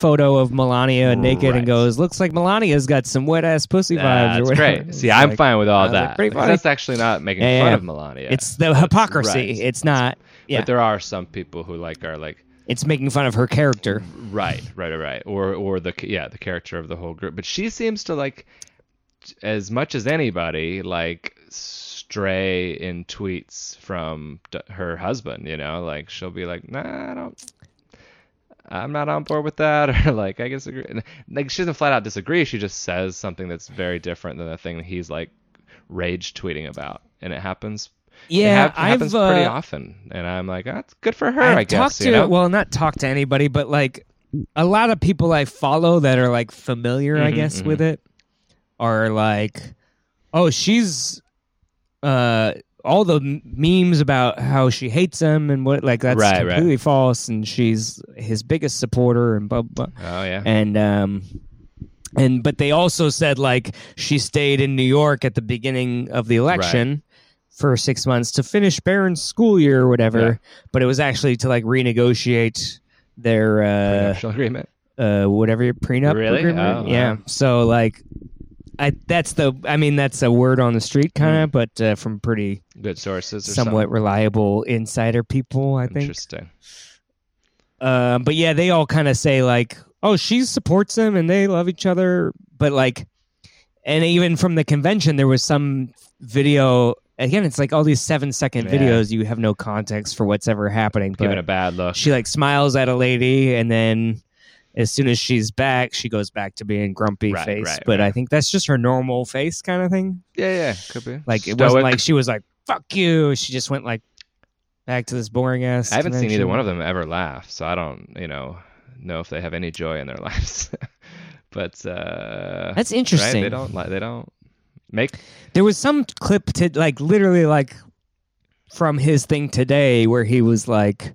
photo of Melania naked Right. and goes, "Looks like Melania's got some wet ass pussy vibes." or That's whatever. great. See, I'm like- fine with all uh, like, that. funny. That's actually not making Yeah, fun yeah. of Melania. It's the hypocrisy. right. It's not. Yeah, But there are some people who like are like it's making fun of her character. right, right, right, right, or or the yeah the character of the whole group. But she seems to like as much as anybody like stray in tweets from her husband. You know, like she'll be like, nah, I don't. I'm not on board with that, or like I disagree. And, Like she doesn't flat out disagree. She just says something that's very different than the thing he's like rage tweeting about, and it happens. it Yeah, hap- happens I've pretty uh, often, and I'm like, that's good for her. I've I guess talked you to know. well, not talk to anybody, but like a lot of people I follow that are like familiar, I Mhm, guess, mhm. with it, are like, oh, she's uh all the memes about how she hates him and what like that's Right, right. completely false, and she's his biggest supporter and blah blah. blah. oh yeah. and um and but they also said like she stayed in New York at the beginning of the election for six months to finish Barron's school year or whatever. Yeah. But it was actually to like renegotiate their uh agreement. uh whatever your prenup Really? agreement. Oh, yeah. wow. So like I that's the I mean that's a word on the street kind Mm. of, but uh, from pretty Good sources or somewhat reliable insider people, I something. think. Interesting. Uh, but yeah, they all kind of say like, "Oh, she supports him and they love each other." But like, and even from the convention, there was some video. Again, it's like all these seven second Yeah. videos. You have no context for what's ever happening. Giving a bad look. she like smiles at a lady, and then as soon as she's back, she goes back to being grumpy Right, face. right, but right. I think that's just her normal face kind of thing. yeah, yeah, could be. Like it wasn't like she was like "fuck you." She just went like back to this boring ass. I haven't seen either one of them ever laugh, so I don't, you know, know if they have any joy in their lives. but uh, That's interesting. They don't like. They don't make. There was some clip to like literally like from his thing today where he was like,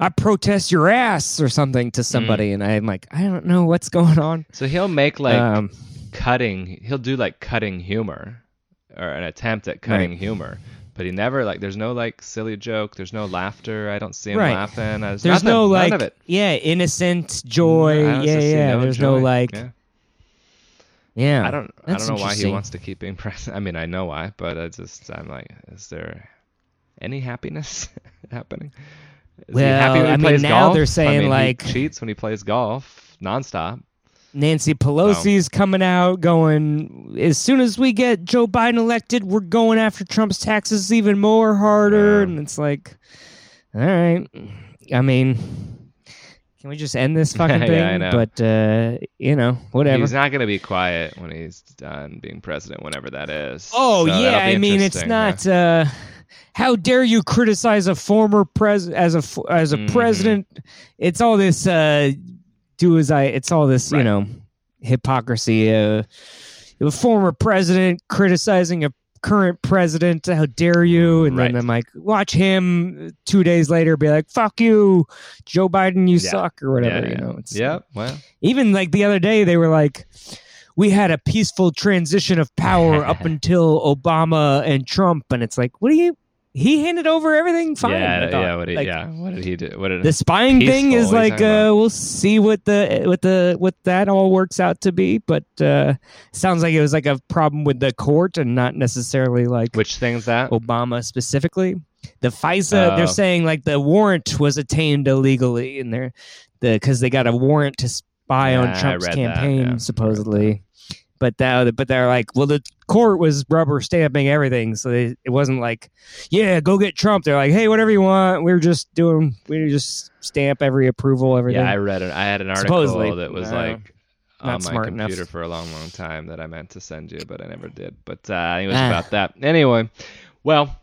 "I protest your ass" or something to somebody, and I'm like, I don't know what's going on. So he'll make like um, cutting. He'll do like cutting humor, or an attempt at cutting Right. humor. But he never like. There's no like silly joke. There's no laughter. I don't see him Right. laughing. There's, there's nothing, no like, of it. yeah, innocent joy. Don't yeah, yeah. there's no like, Yeah. yeah. I don't. I don't know why he wants to keep being president. I mean, I know why, but I just I'm like, is there any happiness happening? Is he happy Well, when he I mean, plays now golf? they're saying, I mean, like- he cheats when he plays golf nonstop. Nancy Pelosi's coming out going, as soon as we get Joe Biden elected, we're going after Trump's taxes even more harder. Yeah. And it's like, all right. I mean, can we just end this fucking Yeah, thing? I know. But, uh, you know, whatever. He's not going to be quiet when he's done being president, whenever that is. Oh So yeah, I mean it's interesting, yeah. not. Uh, how dare you criticize a former pres as a as a Mhm. president? It's all this. Uh, do as I. It's all this. You know, hypocrisy. Uh, a former president criticizing a current president. How dare you? And Right. then I'm like, watch him two days later be like, "Fuck you, Joe Biden, you Yeah. suck" or whatever. Yeah, You know. It's, Yeah, well, even like the other day they were like we had a peaceful transition of power up until obama and trump and it's like what do you he handed over everything fine yeah, yeah. What did, Like, yeah, what did he do? What did the spying thing is what are you like uh we'll see what the what the what that all works out to be but uh sounds like it was like a problem with the court and not necessarily like which thing's that? obama specifically the FISA, they're Oh. saying like the warrant was attained illegally, and they're the because they got a warrant to spy Yeah, on Trump's campaign yeah. Supposedly. But that, but they're like, well, the court was rubber stamping everything, so they, it wasn't like, yeah, go get Trump. They're like, hey, whatever you want, we're just doing, we just stamp every approval, everything. Yeah, I read it. I had an article Supposedly. that was No, like on my smart enough. computer for a long, long time that I meant to send you, but I never did. But uh, it was Ah. about that. Anyway, well,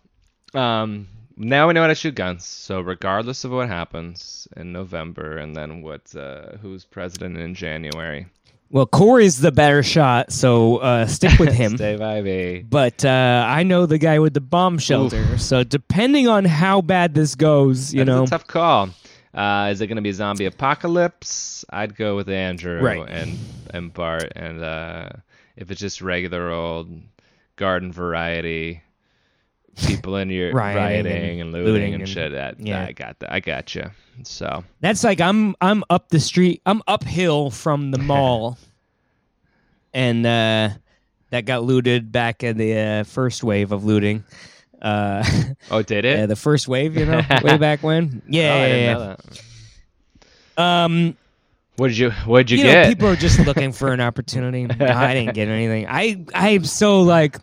um, now we know how to shoot guns. So regardless of what happens in November, and then what, uh, who's president in January, Well, Corey's the better shot, so uh, stick with him. Stay Ivy. but uh, I know the guy with the bomb shelter. So depending on how bad this goes, you That's know, a tough call. Uh, is it going to be zombie apocalypse? I'd go with Andrew Right. and and Bart, and uh, if it's just regular old garden variety people in your Rioting rioting, and looting, looting and, and- shit. That yeah. I got that. I got you. So That's like I'm I'm up the street. I'm uphill from the mall, and uh, that got looted back in the uh, first wave of looting. Uh, oh, did it? yeah, the first wave, you know, way back when. Yeah, oh, yeah, didn't yeah. Um, What did you What did you, you, get? know, people are just looking for an opportunity. I didn't get anything. I I'm so like.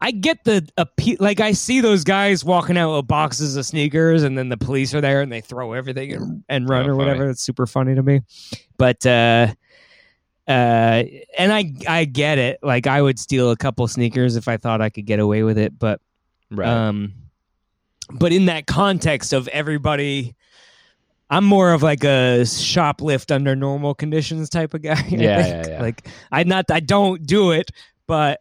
I get the appe- like I see those guys walking out with boxes of sneakers and then the police are there and they throw everything and, and run Oh, or whatever. funny. It's super funny to me. But uh uh and I I get it. Like I would steal a couple sneakers if I thought I could get away with it, but right. um but in that context of everybody I'm more of like a shoplift under normal conditions type of guy. Yeah, yeah, yeah. Like I not I don't do it, but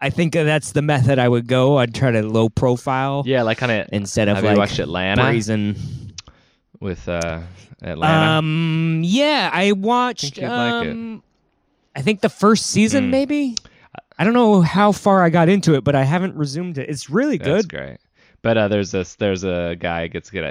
I think that's the method I would go. I'd try to low profile yeah, like kind of. instead of Have like you watched Atlanta brazen. with uh, Atlanta? Um, yeah, I watched. you'd like um, I think the first season, Hmm. maybe. I don't know how far I got into it, but I haven't resumed it. It's really That's good. great. But uh, there's this there's a guy gets get